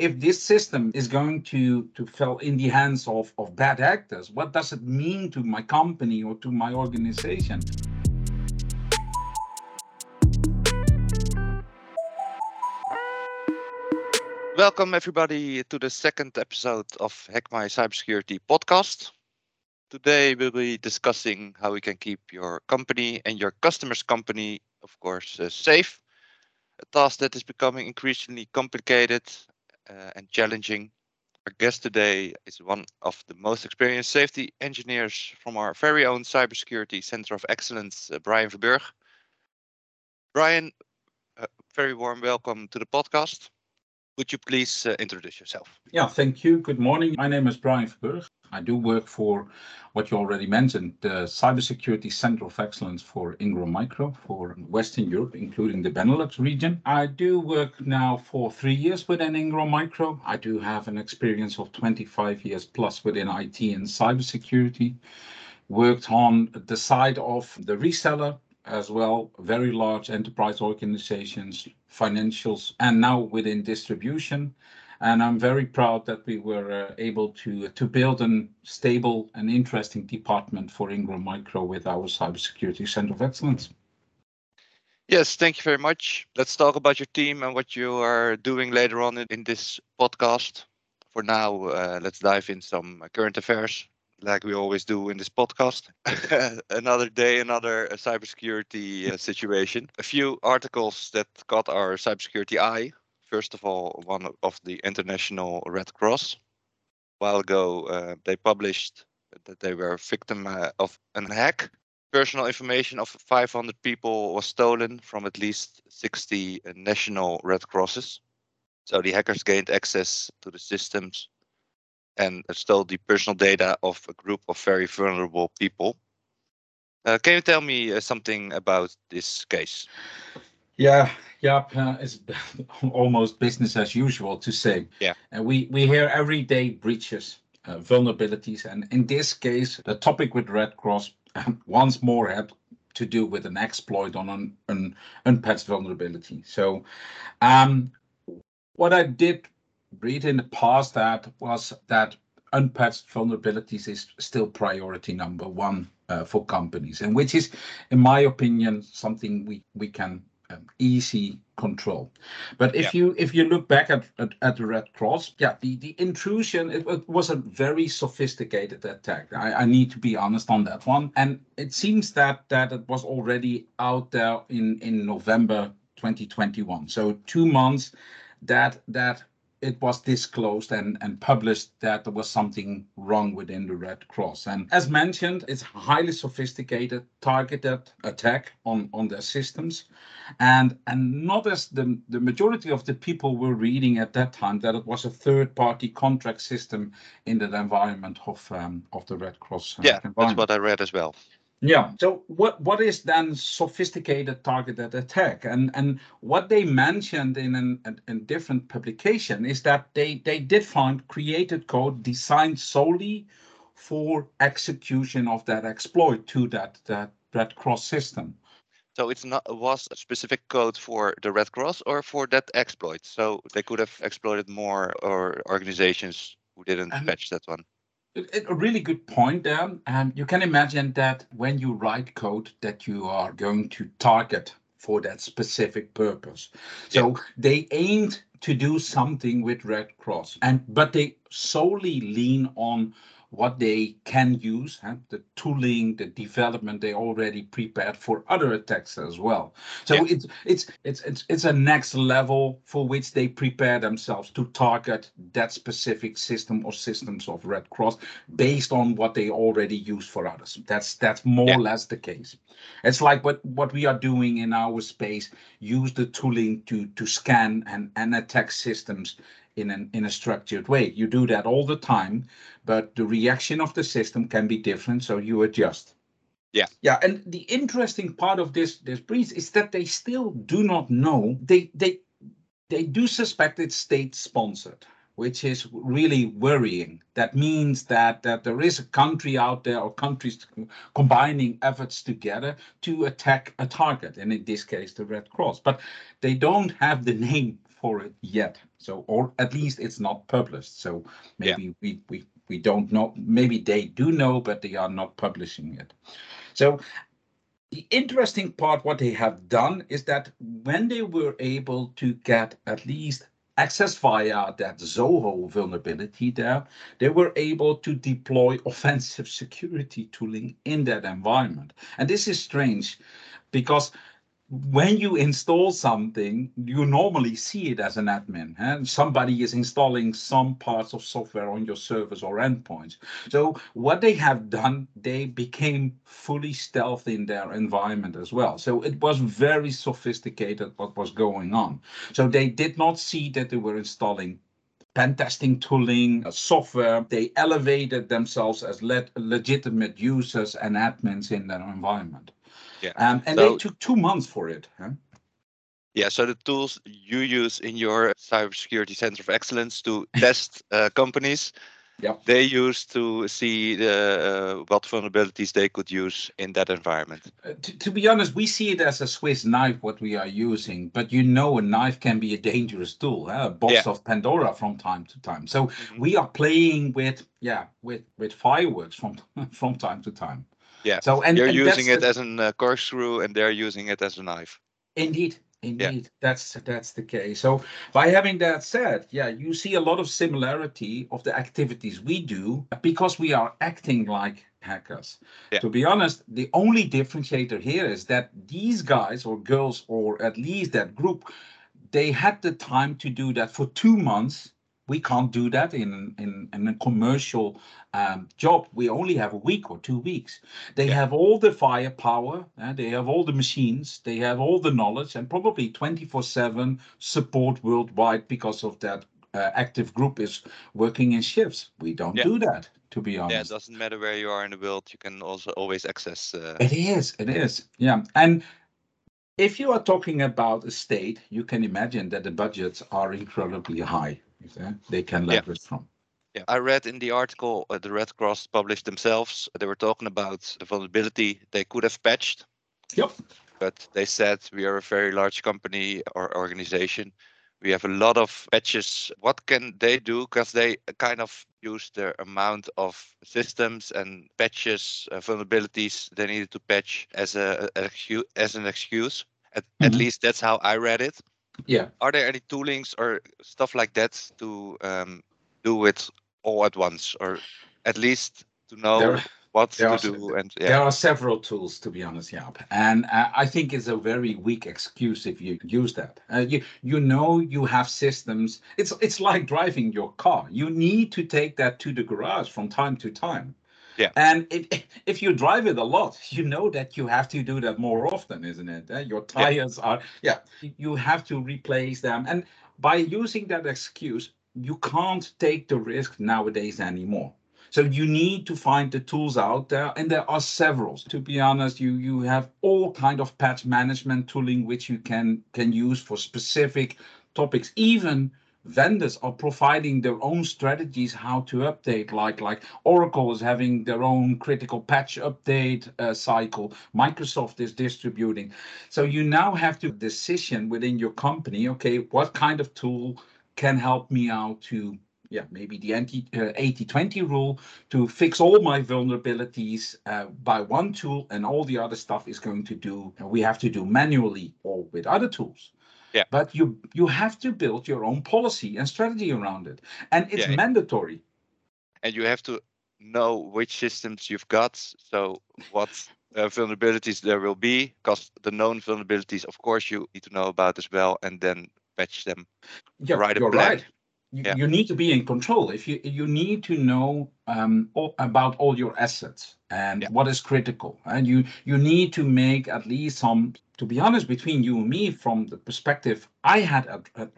if this system is going to to fall in the hands of of bad actors, what does it mean to my company or to my organization? Welcome, everybody, to the second episode of Hack My Cybersecurity podcast. Today, we'll be discussing how we can keep your company and your customer's company, of course, uh, safe. A task that is becoming increasingly complicated uh, and challenging. Our guest today is one of the most experienced safety engineers from our very own Cybersecurity Center of Excellence, uh, Brian Verburg. Brian, uh, very warm welcome to the podcast. Would you please uh, introduce yourself? Yeah, thank you. Good morning. My name is Brian Verburg. I do work for what you already mentioned, the Cybersecurity Center of Excellence for Ingram Micro for Western Europe, including the Benelux region. I do work now for three years within Ingram Micro. I do have an experience of 25 years plus within IT and cybersecurity. Worked on the side of the reseller as well, very large enterprise organizations, financials, and now within distribution. And I'm very proud that we were uh, able to to build a stable and interesting department for Ingram Micro with our Cybersecurity Center of Excellence. Yes, thank you very much. Let's talk about your team and what you are doing later on in, this podcast. For now, uh, let's dive in some current affairs like we always do in this podcast. another day, another uh, cybersecurity uh, situation. A few articles that caught our cybersecurity eye. First of all, one of the International Red Cross. A while ago, uh, they published that they were victim uh, of an hack. Personal information of 500 people was stolen from at least 60 uh, national Red Crosses. So the hackers gained access to the systems and stole the personal data of a group of very vulnerable people. Uh, can you tell me uh, something about this case? Yeah, yeah, uh, it's almost business as usual to say. Yeah, and we we hear every day breaches, uh, vulnerabilities, and in this case, the topic with Red Cross once more had to do with an exploit on an, an unpatched vulnerability. So, um, what I did read in the past that was that unpatched vulnerabilities is still priority number one uh, for companies, and which is, in my opinion, something we we can um, easy control. But if yeah. you if you look back at, at, at the Red Cross, yeah, the the intrusion it, it was a very sophisticated attack. I, I need to be honest on that one, and it seems that that it was already out there in in November 2021. So two months that that it was disclosed and, and published that there was something wrong within the Red Cross. And as mentioned, it's highly sophisticated, targeted attack on, on their systems. And and not as the, the majority of the people were reading at that time that it was a third party contract system in the environment of um, of the Red Cross. Uh, yeah, that's what I read as well. Yeah. So what what is then sophisticated targeted attack? And and what they mentioned in an, a, a different publication is that they they did find created code designed solely for execution of that exploit to that that Red Cross system. So it's not was a specific code for the Red Cross or for that exploit. So they could have exploited more or organizations who didn't patch that one a really good point there. And you can imagine that when you write code that you are going to target for that specific purpose. So yeah. they aimed to do something with Red Cross and but they solely lean on what they can use, huh? the tooling, the development they already prepared for other attacks as well. So yeah. it's it's it's it's it's a next level for which they prepare themselves to target that specific system or systems of Red Cross based on what they already use for others. That's that's more yeah. or less the case. It's like what what we are doing in our space. Use the tooling to to scan and and attack systems in an in a structured way. You do that all the time, but the reaction of the system can be different, so you adjust. Yeah. Yeah, and the interesting part of this this breach is that they still do not know. They they they do suspect it's state sponsored, which is really worrying. That means that that there is a country out there or countries combining efforts together to attack a target, and in this case the Red Cross. But they don't have the name for it yet. So, or at least it's not published. So maybe yeah. we, we, we don't know. Maybe they do know, but they are not publishing it. So the interesting part, what they have done is that when they were able to get at least access via that Zoho vulnerability there, they were able to deploy offensive security tooling in that environment. And this is strange because when you install something, you normally see it as an admin. And somebody is installing some parts of software on your servers or endpoints. So what they have done, they became fully stealth in their environment as well. So it was very sophisticated what was going on. So they did not see that they were installing pen testing tooling, uh, software. They elevated themselves as le legitimate users and admins in their environment. Yeah. Um, and so, they took two months for it. Huh? Yeah, so the tools you use in your cybersecurity center of excellence to test uh, companies, yeah. they use to see the, uh, what vulnerabilities they could use in that environment. Uh, to, to, be honest, we see it as a Swiss knife, what we are using, but you know a knife can be a dangerous tool, huh? a box yeah. of Pandora from time to time. So mm -hmm. we are playing with, yeah, with, with fireworks from, from time to time. Yeah. So and you're and using it the, as a uh, corkscrew, and they're using it as a knife. Indeed, indeed, yeah. that's that's the case. So by having that said, yeah, you see a lot of similarity of the activities we do because we are acting like hackers. Yeah. To be honest, the only differentiator here is that these guys or girls, or at least that group, they had the time to do that for two months we can't do that in, in, in a commercial um, job. We only have a week or two weeks. They yeah. have all the firepower, uh, they have all the machines, they have all the knowledge, and probably 24 7 support worldwide because of that uh, active group is working in shifts. We don't yeah. do that, to be honest. Yeah, it doesn't matter where you are in the world, you can also always access. Uh... It is, it is. Yeah. And if you are talking about a state, you can imagine that the budgets are incredibly high they can leverage yeah. from. Yeah, I read in the article uh, the Red Cross published themselves. They were talking about the vulnerability they could have patched. Yep. But they said we are a very large company or organization. We have a lot of patches. What can they do? Because they kind of use their amount of systems and patches, uh, vulnerabilities they needed to patch as a, as an excuse. At, mm-hmm. at least that's how I read it. Yeah. Are there any toolings or stuff like that to um, do it all at once, or at least to know there, what to do? And yeah. there are several tools, to be honest, yeah. And uh, I think it's a very weak excuse if you use that. Uh, you you know you have systems. It's it's like driving your car. You need to take that to the garage from time to time. Yeah. And it, if you drive it a lot, you know that you have to do that more often, isn't it? Uh, your tires yeah. are, yeah, you have to replace them. And by using that excuse, you can't take the risk nowadays anymore. So you need to find the tools out there, and there are several. To be honest, you you have all kind of patch management tooling which you can can use for specific topics, even vendors are providing their own strategies how to update like like oracle is having their own critical patch update uh, cycle microsoft is distributing so you now have to decision within your company okay what kind of tool can help me out to yeah, maybe the 80-20 uh, rule to fix all my vulnerabilities uh, by one tool and all the other stuff is going to do, we have to do manually or with other tools. Yeah. But you you have to build your own policy and strategy around it, and it's yeah. mandatory. And you have to know which systems you've got, so what uh, vulnerabilities there will be, because the known vulnerabilities, of course, you need to know about as well, and then patch them. Yeah, right you're right. You, yeah. you need to be in control. If you you need to know um, all, about all your assets and yeah. what is critical, and you you need to make at least some to be honest, between you and me, from the perspective I had a,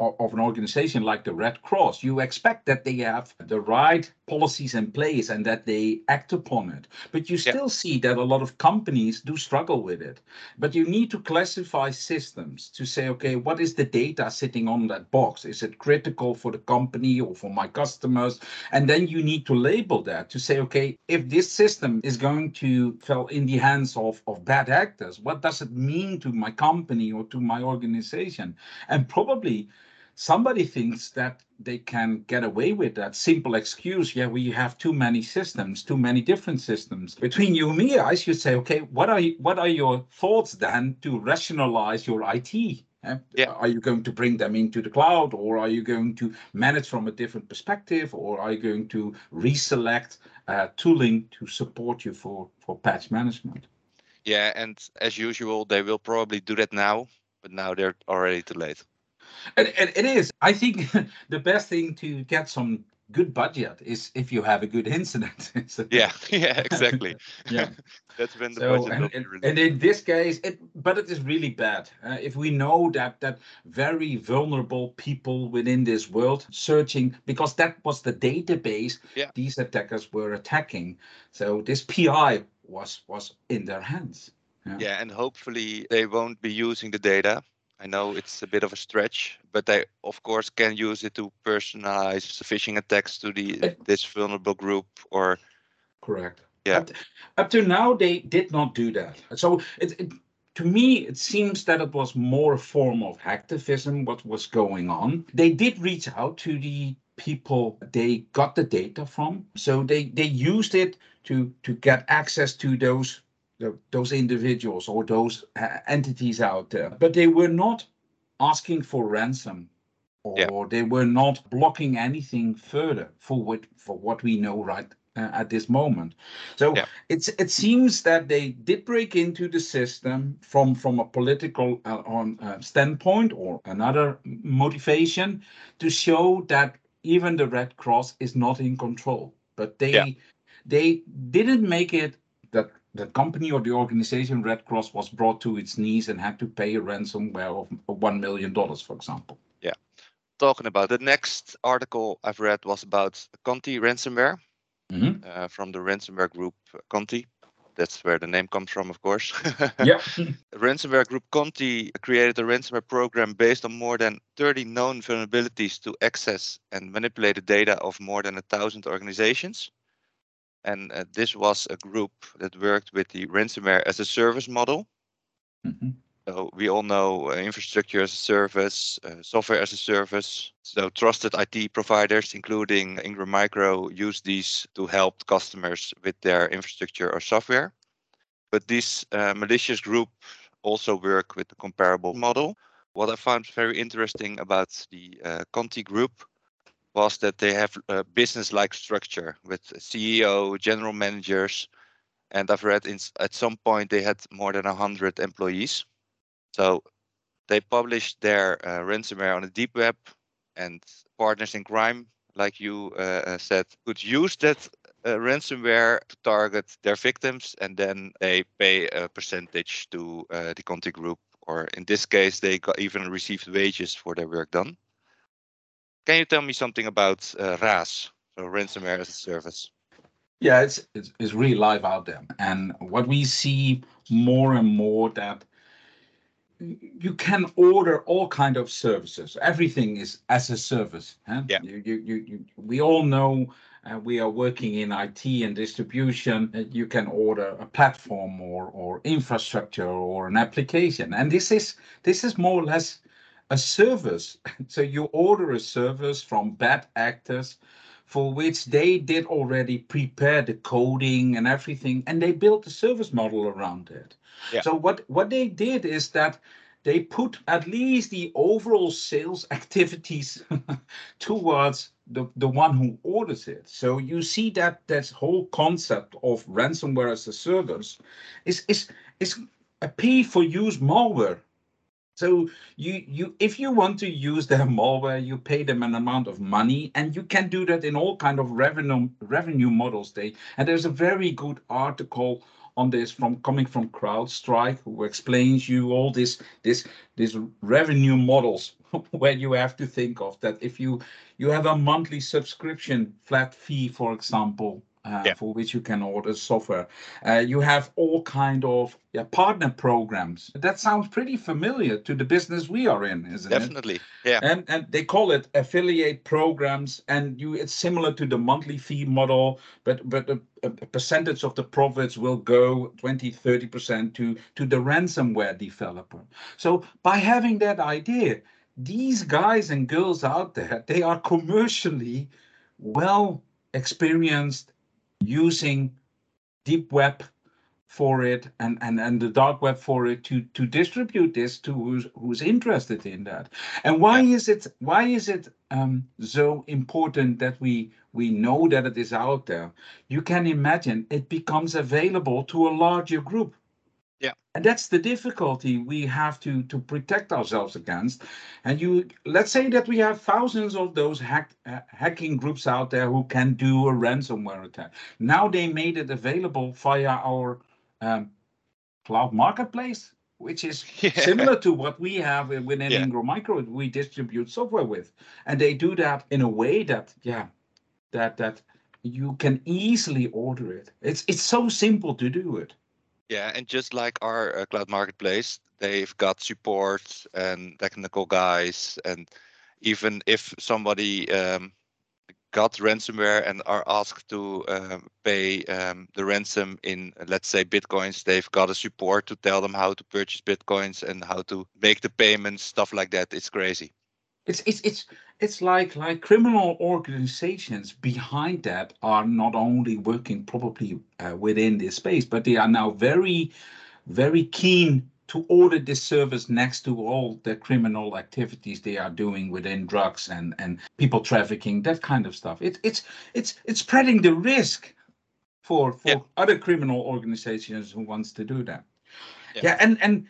of an organization like the Red Cross, you expect that they have the right policies in place and that they act upon it. But you still yeah. see that a lot of companies do struggle with it. But you need to classify systems to say, okay, what is the data sitting on that box? Is it critical for the company or for my customers? And then you need to label that to say, okay, if this system is going to fall in the hands of, of bad actors, what does it mean to my company or to my organization? And probably somebody thinks that they can get away with that simple excuse yeah we have too many systems too many different systems between you and me i should say okay what are you, what are your thoughts then to rationalize your it Yeah. Are you going to bring them into the cloud or are you going to manage from a different perspective or are you going to reselect uh, tooling to support you for, for patch management? Yeah, and as usual, they will probably do that now, but now they're already too late. And, and it is. I think the best thing to get some good budget is if you have a good incident. So- Yeah, yeah, exactly. Yeah. That's when the So, budget and, and, released. and in this case, it but it is really bad. Uh, if we know that that very vulnerable people within this world searching because that was the database Yeah. these attackers were attacking. So this PI was was in their hands. Yeah, and hopefully they won't be using the data. I know it's a bit of a stretch, but they of course can use it to personalize phishing attacks to the this vulnerable group or Correct. Yeah. Up, up to now, they did not do that. So it, it to me, it seems that it was more a form of hacktivism. What was going on? They did reach out to the people they got the data from, so they they used it to to get access to those tho- those individuals or those uh, entities out there. But they were not asking for ransom. Or Yeah. they were not blocking anything further for what for what we know right uh, at this moment. So Yeah. it's it seems that they did break into the system from from a political uh, on uh, standpoint or another motivation to show that even the Red Cross is not in control. But they Yeah. they didn't make it the company or the organization Red Cross was brought to its knees and had to pay a ransomware of one million dollars, for example. Yeah. Talking about. The next article I've read was about Conti ransomware Mhm. uh, from the ransomware group Conti. That's where the name comes from, of course. Yeah. ransomware group Conti created a ransomware program based on more than 30 known vulnerabilities to access and manipulate the data of more than a thousand organizations. And uh, this was a group that worked with the ransomware as a service model. Mhm. So we all know uh, infrastructure as a service, uh, software as a service. So trusted IT providers, including Ingram Micro, use these to help customers with their infrastructure or software. But this uh, malicious group also work with the comparable model. What I found very interesting about the uh, Conti group was that they have a business-like structure with CEO, general managers, and I've read in, at some point they had more than 100 employees. So they published their uh, ransomware on the deep web, and partners in crime, like you uh, uh, said, could use that uh, ransomware to target their victims, and then they pay a percentage to uh, the Conti group, or in this case, they even received wages for their work done. Can you tell me something about uh, RaaS, so ransomware as a service? Yeah, it's, it's it's really live out there, and what we see more and more that you can order all kind of services. Everything is as a service. huh? Yeah. You, you, you, you, we all know uh, we are working in IT and distribution. uh, You can order a platform or or infrastructure or an application, and this is this is more or less a service. So you order a service from bad actors for which they did already prepare the coding and everything, and they built a service model around it. Yeah. So what what they did is that they put at least the overall sales activities towards the, the one who orders it. So you see that this whole concept of ransomware as a service is is is a pay for use malware. So you you if you want to use their malware, you pay them an amount of money, and you can do that in all kind of revenue revenue models. They and there's a very good article on this from coming from CrowdStrike who explains you all this this this revenue models where you have to think of that if you you have a monthly subscription flat fee, for example. Uh, Yeah. For which you can order software, uh, you have all kind of yeah, partner programs. That sounds pretty familiar to the business we are in, isn't it? Definitely, yeah. and and they call it affiliate programs and you it's similar to the monthly fee model but but a, a percentage of the profits will go 20 30 percent to to the ransomware developer so by having that idea these guys and girls out there, they are commercially well experienced using deep web for it and, and, and the dark web for it to, to distribute this to who's, who's interested in that. And why yeah. is it why is it um, so important that we we know that it is out there? You can imagine it becomes available to a larger group. Yeah. And that's the difficulty we have to to protect ourselves against. And you let's say that we have thousands of those hack, uh, hacking groups out there who can do a ransomware attack. Now they made it available via our um, cloud marketplace, which is yeah. similar to what we have within yeah. Ingram Micro. We distribute software with, and they do that in a way that, yeah, that that you can easily order it. It's it's so simple to do it. Yeah, and just like our uh, cloud marketplace, they've got support and technical guys, and even if somebody um, got ransomware and are asked to um, pay um, the ransom in, let's say, bitcoins, they've got a support to tell them how to purchase bitcoins and how to make the payments, stuff like that. It's crazy. It's it's it's it's like like criminal organizations behind that are not only working probably uh, within this space, but they are now very very keen to order this service next to all the criminal activities they are doing within drugs and and people trafficking that kind of stuff. It, it's it's it's spreading the risk for for yeah. other criminal organizations who wants to do that. Yeah, yeah and and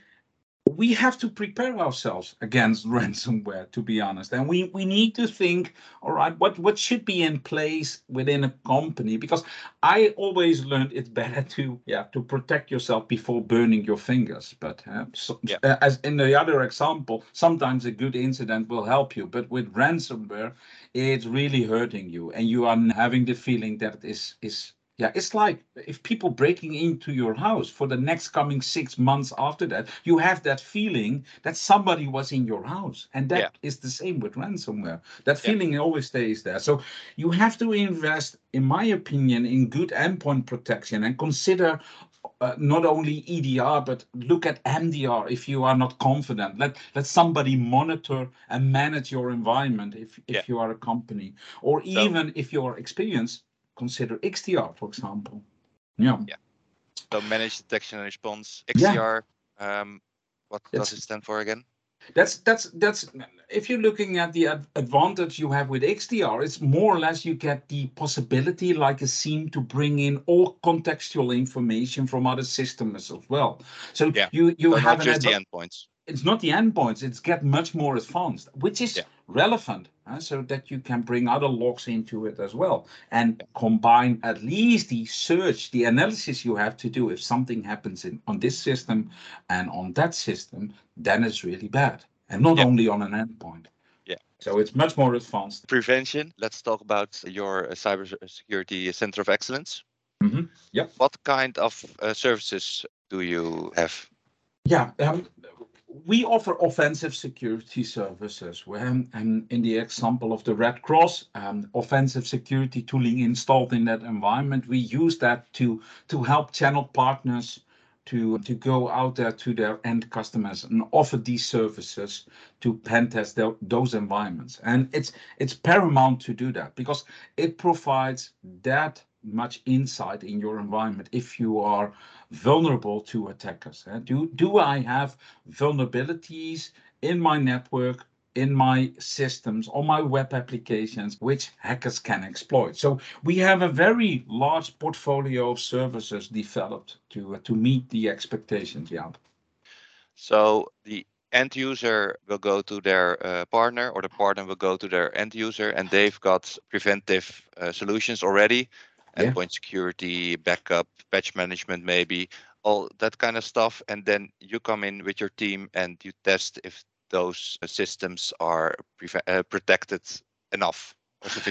we have to prepare ourselves against ransomware to be honest. And we we need to think all right what what should be in place within a company? Because i always learned it's better to yeah to protect yourself before burning your fingers. But uh, so, yeah. uh, as in the other example sometimes a good incident will help you. But with ransomware it's really hurting you. And you are having the feeling that it is is yeah, it's like if people breaking into your house for the next coming six months after that, you have that feeling that somebody was in your house. And that yeah. is the same with ransomware. That feeling yeah. always stays there. So you have to invest, in my opinion, in good endpoint protection and consider uh, not only EDR, but look at MDR if you are not confident. Let let somebody monitor and manage your environment if, if yeah. you are a company. Or even so, if you're experienced, consider XDR, for example. Yeah. Yeah. So managed detection and response. XDR. Yeah. Um, what does it stand for again? That's that's that's if you're looking at the advantage you have with XDR, it's more or less you get the possibility, like a SIEM, to bring in all contextual information from other systems as well. So yeah. you you so have not just the endpoints it's not the endpoints, it's get much more advanced, which is yeah. relevant uh, so that you can bring other logs into it as well and combine at least the search, the analysis you have to do if something happens in on this system and on that system, then it's really bad. And not yeah. only on an endpoint. Yeah. So it's much more advanced. Prevention. Let's talk about your uh, cybersecurity center of excellence. Mm-hmm. Yeah. What kind of uh, services do you have? Yeah, um, we offer offensive security services. and in the example of the Red Cross, um, offensive security tooling installed in that environment, we use that to to help channel partners to to go out there to their end customers and offer these services to pen test their, those environments. And it's it's paramount to do that because it provides that much insight in your environment if you are vulnerable to attackers. Eh? Do, do I have vulnerabilities in my network, in my systems, on my web applications, which hackers can exploit? So we have a very large portfolio of services developed to, uh, to meet the expectations, yeah. So the end user will go to their uh, partner or the partner will go to their end user and they've got preventive uh, solutions already endpoint security, backup, patch management, maybe all that kind of stuff. And then you come in with your team and you test if those systems are uh, protected enough.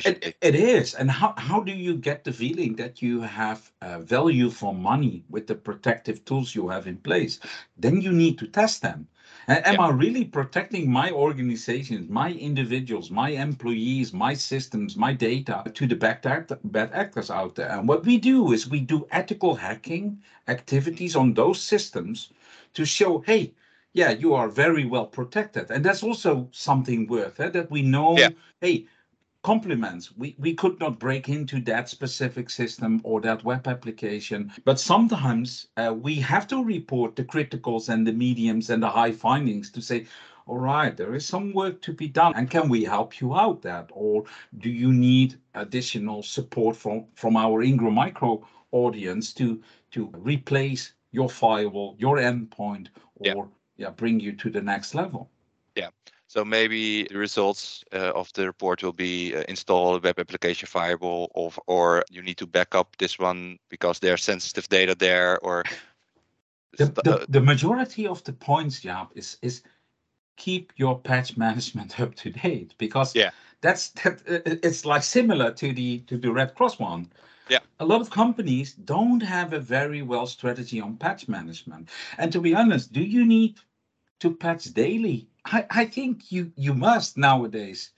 It, it is. And how, how do you get the feeling that you have uh, value for money with the protective tools you have in place? Then you need to test them. And am yeah. I really protecting my organizations, my individuals, my employees, my systems, my data to the bad, act- bad actors out there? And what we do is we do ethical hacking activities on those systems to show, hey, yeah, you are very well protected. And that's also something worth eh, that we know, Yeah. hey, compliments. We, we could not break into that specific system or that web application. But sometimes uh, we have to report the criticals and the mediums and the high findings to say, all right, there is some work to be done. And can we help you out that? Or do you need additional support from, from our Ingram Micro audience to, to replace your firewall, your endpoint, or Yeah. yeah, bring you to the next level? So maybe the results uh, of the report will be uh, install a web application firewall, or or you need to back up this one because there's sensitive data there, or the, the, uh, the majority of the points, Jaap, is is keep your patch management up to date because Yeah. that's that uh, it's like similar to the to the Red Cross one. Yeah. A lot of companies don't have a very well strategy on patch management. And to be honest, do you need to patch daily? I, I think you you must nowadays.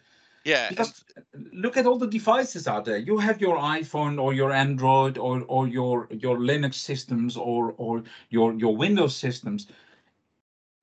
yeah, Because look at all the devices out there. You have your iPhone or your Android or or your your Linux systems or or your your Windows systems.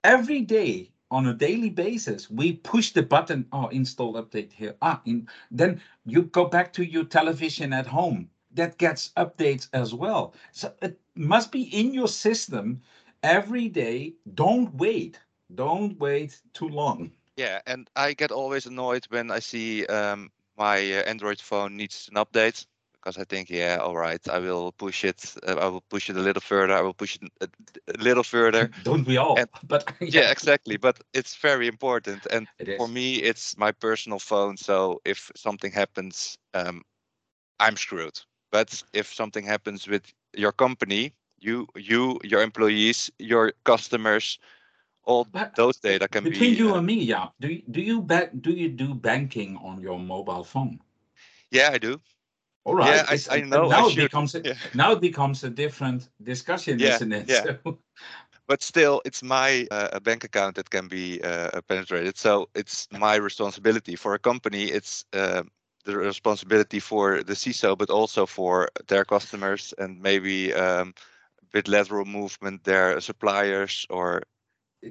Every day on a daily basis, we push the button. Oh, install update here. Ah, in, then you go back to your television at home. That gets updates as well. So it must be in your system every day. Don't wait. Don't wait too long. yeah, and I get always annoyed when I see um, my uh, Android phone needs an update because I think, yeah, all right, I will push it. Uh, I will push it a little further. I will push it a, a little further. Don't we all? And- but yeah, exactly. But it's very important, and for me it's my personal phone so if something happens um, i'm screwed but if something happens with your company you you your employees your customers all But those data can be between be you uh, and me, yeah. Do you, do you back do you do banking on your mobile phone? yeah i do All right. Yeah, I- I know I Now it becomes a, Yeah. now it becomes a different discussion, Yeah, isn't it? yeah. So, but still it's my uh, bank account that can be uh, penetrated so it's my responsibility for a company it's uh, the responsibility for the CISO, but also for their customers and maybe um, with lateral movement, their suppliers or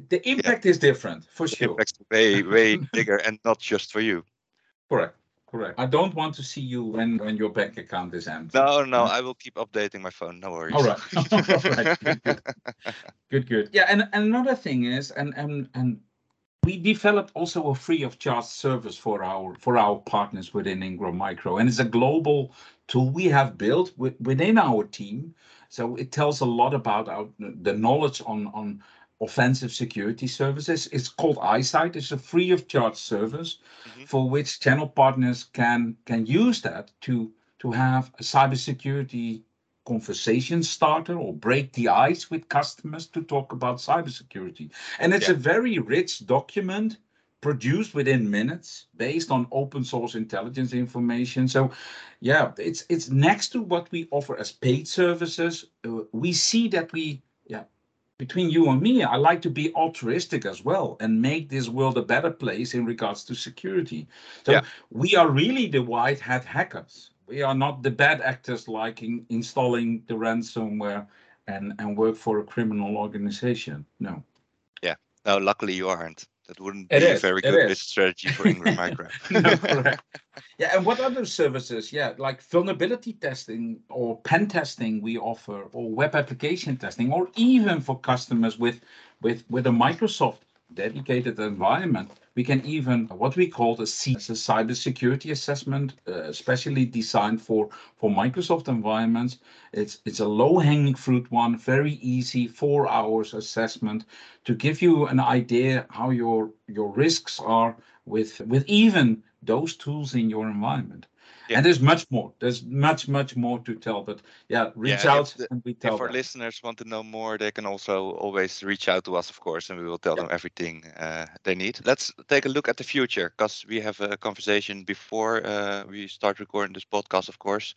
the impact is different for the sure. impacts way way bigger and not just for you. Correct. Correct. I don't want to see you when when your bank account is empty. No, no, I will keep updating my phone. No worries. All right. All right. Good, good. Good, good. Yeah, and, and another thing is, and and and we developed also a free of charge service for our for our partners within Ingram Micro, and it's a global tool we have built with, within our team. So it tells a lot about our the knowledge on on offensive security services. It's called iSight. It's a free of charge service Mhm. for which channel partners can can use that to to have a cybersecurity conversation starter or break the ice with customers to talk about cybersecurity. And it's Yeah. a very rich document produced within minutes based on open source intelligence information. So yeah, it's it's next to what we offer as paid services. uh, we see that we yeah between you and me, I like to be altruistic as well and make this world a better place in regards to security. So Yeah. we are really the white hat hackers. We are not the bad actors like in, installing the ransomware and, and work for a criminal organization. No. Yeah. No, luckily you aren't. That wouldn't It be a very good strategy for Ingram Micro. no, correct. Yeah, and what other services? Yeah, like vulnerability testing or pen testing we offer, or web application testing, or even for customers with with with a Microsoft dedicated environment, we can even what we call the C, a cybersecurity assessment, uh, specially designed for for Microsoft environments. It's it's a low hanging fruit one, very easy, four hours assessment to give you an idea how your your risks are with with even those tools in your environment. Yeah. And there's much more. There's much much more to tell. But yeah, reach Yeah, out the- and we tell if our them. listeners want to know more, they can also always reach out to us, of course, and we will tell them everything uh, they need. Let's take a look at the future because we have a conversation before uh, we start recording this podcast, of course.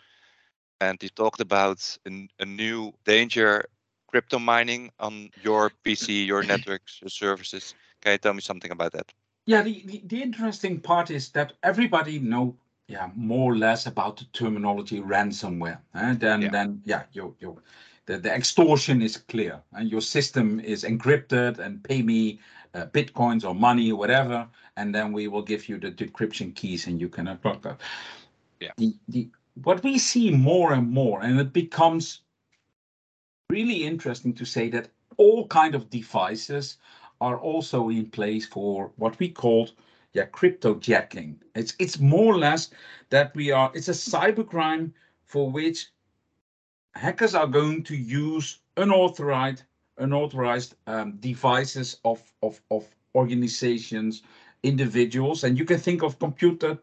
And you talked about a new danger, crypto mining on your PC, your networks, your services. Can you tell me something about that? Yeah, the, the, the interesting part is that everybody know yeah more or less about the terminology ransomware. And then Yeah. then yeah, you you the, the extortion is clear and your system is encrypted and pay me uh, bitcoins or money or whatever, and then we will give you the decryption keys and you can unlock that. Yeah. The, the what we see more and more, and it becomes really interesting to say that all kind of devices are also in place for what we call yeah crypto jacking. It's it's more or less that we are it's a cybercrime for which hackers are going to use unauthorized unauthorized um, devices of, of of organizations individuals and you can think of computer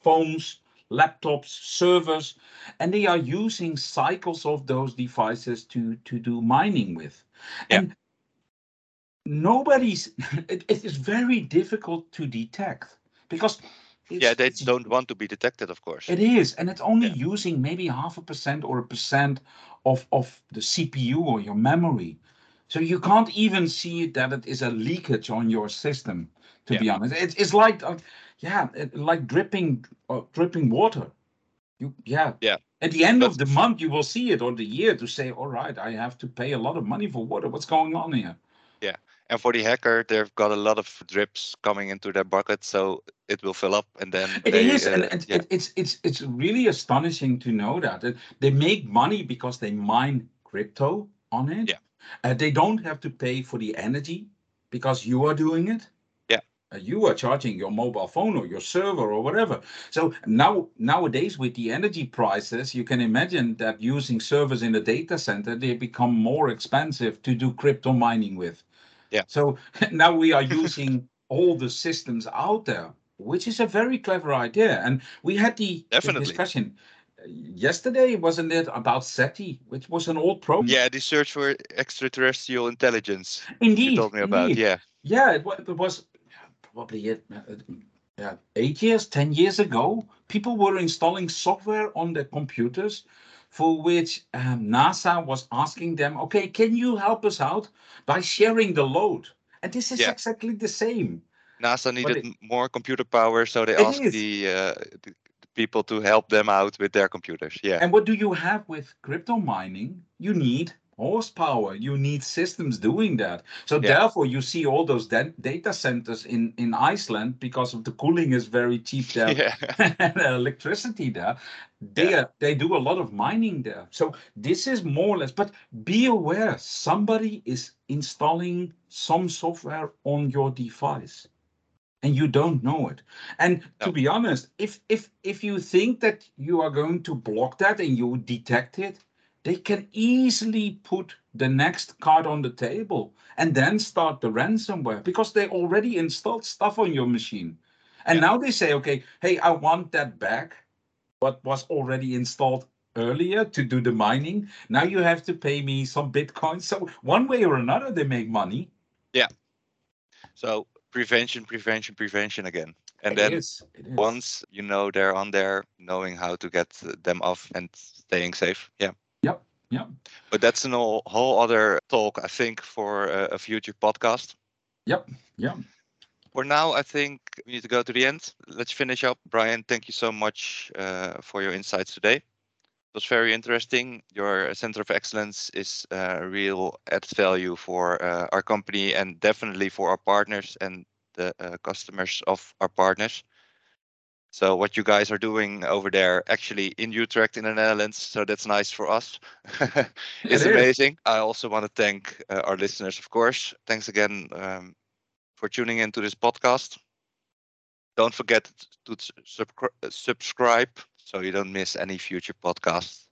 phones laptops servers and they are using cycles of those devices to to do mining with Yeah. and nobody's it, it is very difficult to detect because it's, yeah, they don't want to be detected, of course. it is and it's only Yeah. using maybe half a percent or a percent of of the cpu or your memory. So you can't even see that it is a leakage on your system to be honest. It's, it's like uh, yeah it, like dripping uh, dripping water. You yeah. Yeah. at the end But- of the month you will see it or the year to say all right i have to pay a lot of money for water. What's going on here And for the hacker, they've got a lot of drips coming into their bucket, so it will fill up, and then It they, is, and uh, it's, yeah, it's it's it's really astonishing to know that That they make money because they mine crypto on it. Yeah. Uh, they don't have to pay for the energy because you are doing it. Yeah. Uh, you are charging your mobile phone or your server or whatever. So now nowadays with the energy prices, you can imagine that using servers in a data center they become more expensive to do crypto mining with. Yeah. So now we are using all the systems out there, which is a very clever idea. And we had the, the discussion uh, yesterday, wasn't it, about SETI, which was an old program? yeah, the search for extraterrestrial intelligence. indeed. you told me about, indeed. yeah, Yeah, it, it was probably it, uh, yeah, eight years, ten years ago. People were installing software on their computers, for which um, NASA was asking them, "Okay, can you help us out by sharing the load?" And this is Yeah. exactly the same. NASA needed it- more computer power, so they asked the, uh, the the people to help them out with their computers. Yeah, And what do you have with crypto mining? You need horsepower. You need systems doing that. So Yeah. therefore, you see all those da- data centers in in Iceland because of the cooling is very cheap there. yeah, and electricity there. They Yeah. are, they do a lot of mining there. So this is more or less. But be aware, somebody is installing some software on your device, and you don't know it. And to be honest, if if if you think that you are going to block that and you detect it, they can easily put the next card on the table and then start the ransomware because they already installed stuff on your machine. And Yeah. now they say, okay, hey, I want that back, what was already installed earlier to do the mining. Now you have to pay me some Bitcoin. So one way or another, they make money. Yeah. So prevention, prevention, prevention again, and It then is, once you know they're on there, knowing how to get them off and staying safe. Yeah. Yep. But that's a whole, other talk, I think, for a, a future podcast. Yep, yep. For now, I think we need to go to the end. Let's finish up. Brian, thank you so much uh, for your insights today. It was very interesting. Your Center of Excellence is uh, real added value for uh, our company and definitely for our partners and the uh, customers of our partners. So what you guys are doing over there, actually in Utrecht in the Netherlands, so that's nice for us. it's It amazing. I also want to thank uh, our listeners, of course. Thanks again um, for tuning into this podcast. Don't forget to uh, subscribe so you don't miss any future podcasts.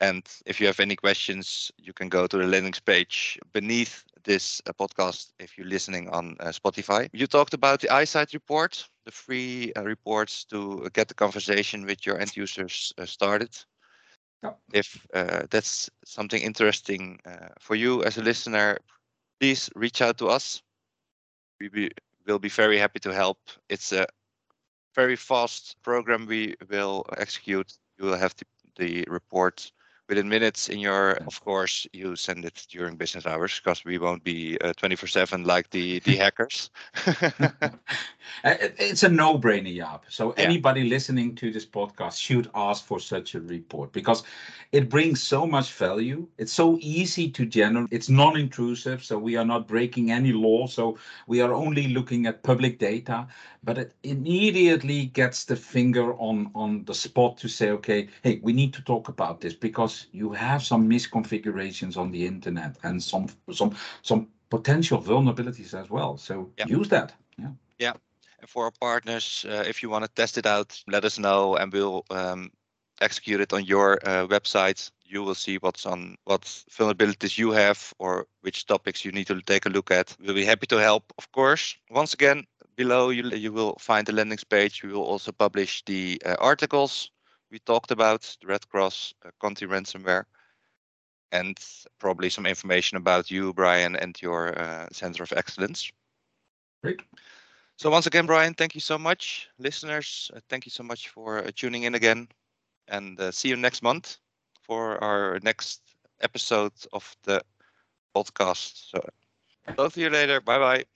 And if you have any questions, you can go to the landings page beneath this uh, podcast if you're listening on uh, Spotify. You talked about the iSight report, the free uh, reports to get the conversation with your end users uh, started. Yep. If uh, that's something interesting uh, for you as a listener, please reach out to us. We be, will be very happy to help. It's a very fast program we will execute. You will have the, the report within minutes in your of course you send it during business hours because we won't be uh, 24 7 like the the hackers it's a no-brainer Jaap. so Yeah. anybody listening to this podcast should ask for such a report because it brings so much value it's so easy to generate it's non-intrusive so we are not breaking any law so we are only looking at public data but it immediately gets the finger on on the spot to say okay hey we need to talk about this because you have some misconfigurations on the internet and some some some potential vulnerabilities as well. So Yeah. use that. Yeah. And for our partners uh, if you want to test it out let us know and we'll um, execute it on your uh, website. You will see what's on what vulnerabilities you have or which topics you need to take a look at. We'll be happy to help of course. Once again below you, you will find the landing page. We will also publish the uh, articles we talked about the red cross uh, conti ransomware and probably some information about you brian and your uh, center of excellence great so once again, Brian, thank you so much. Listeners, uh, thank you so much for uh, tuning in again. And uh, see you next month for our next episode of the podcast. So talk to you later. Bye bye.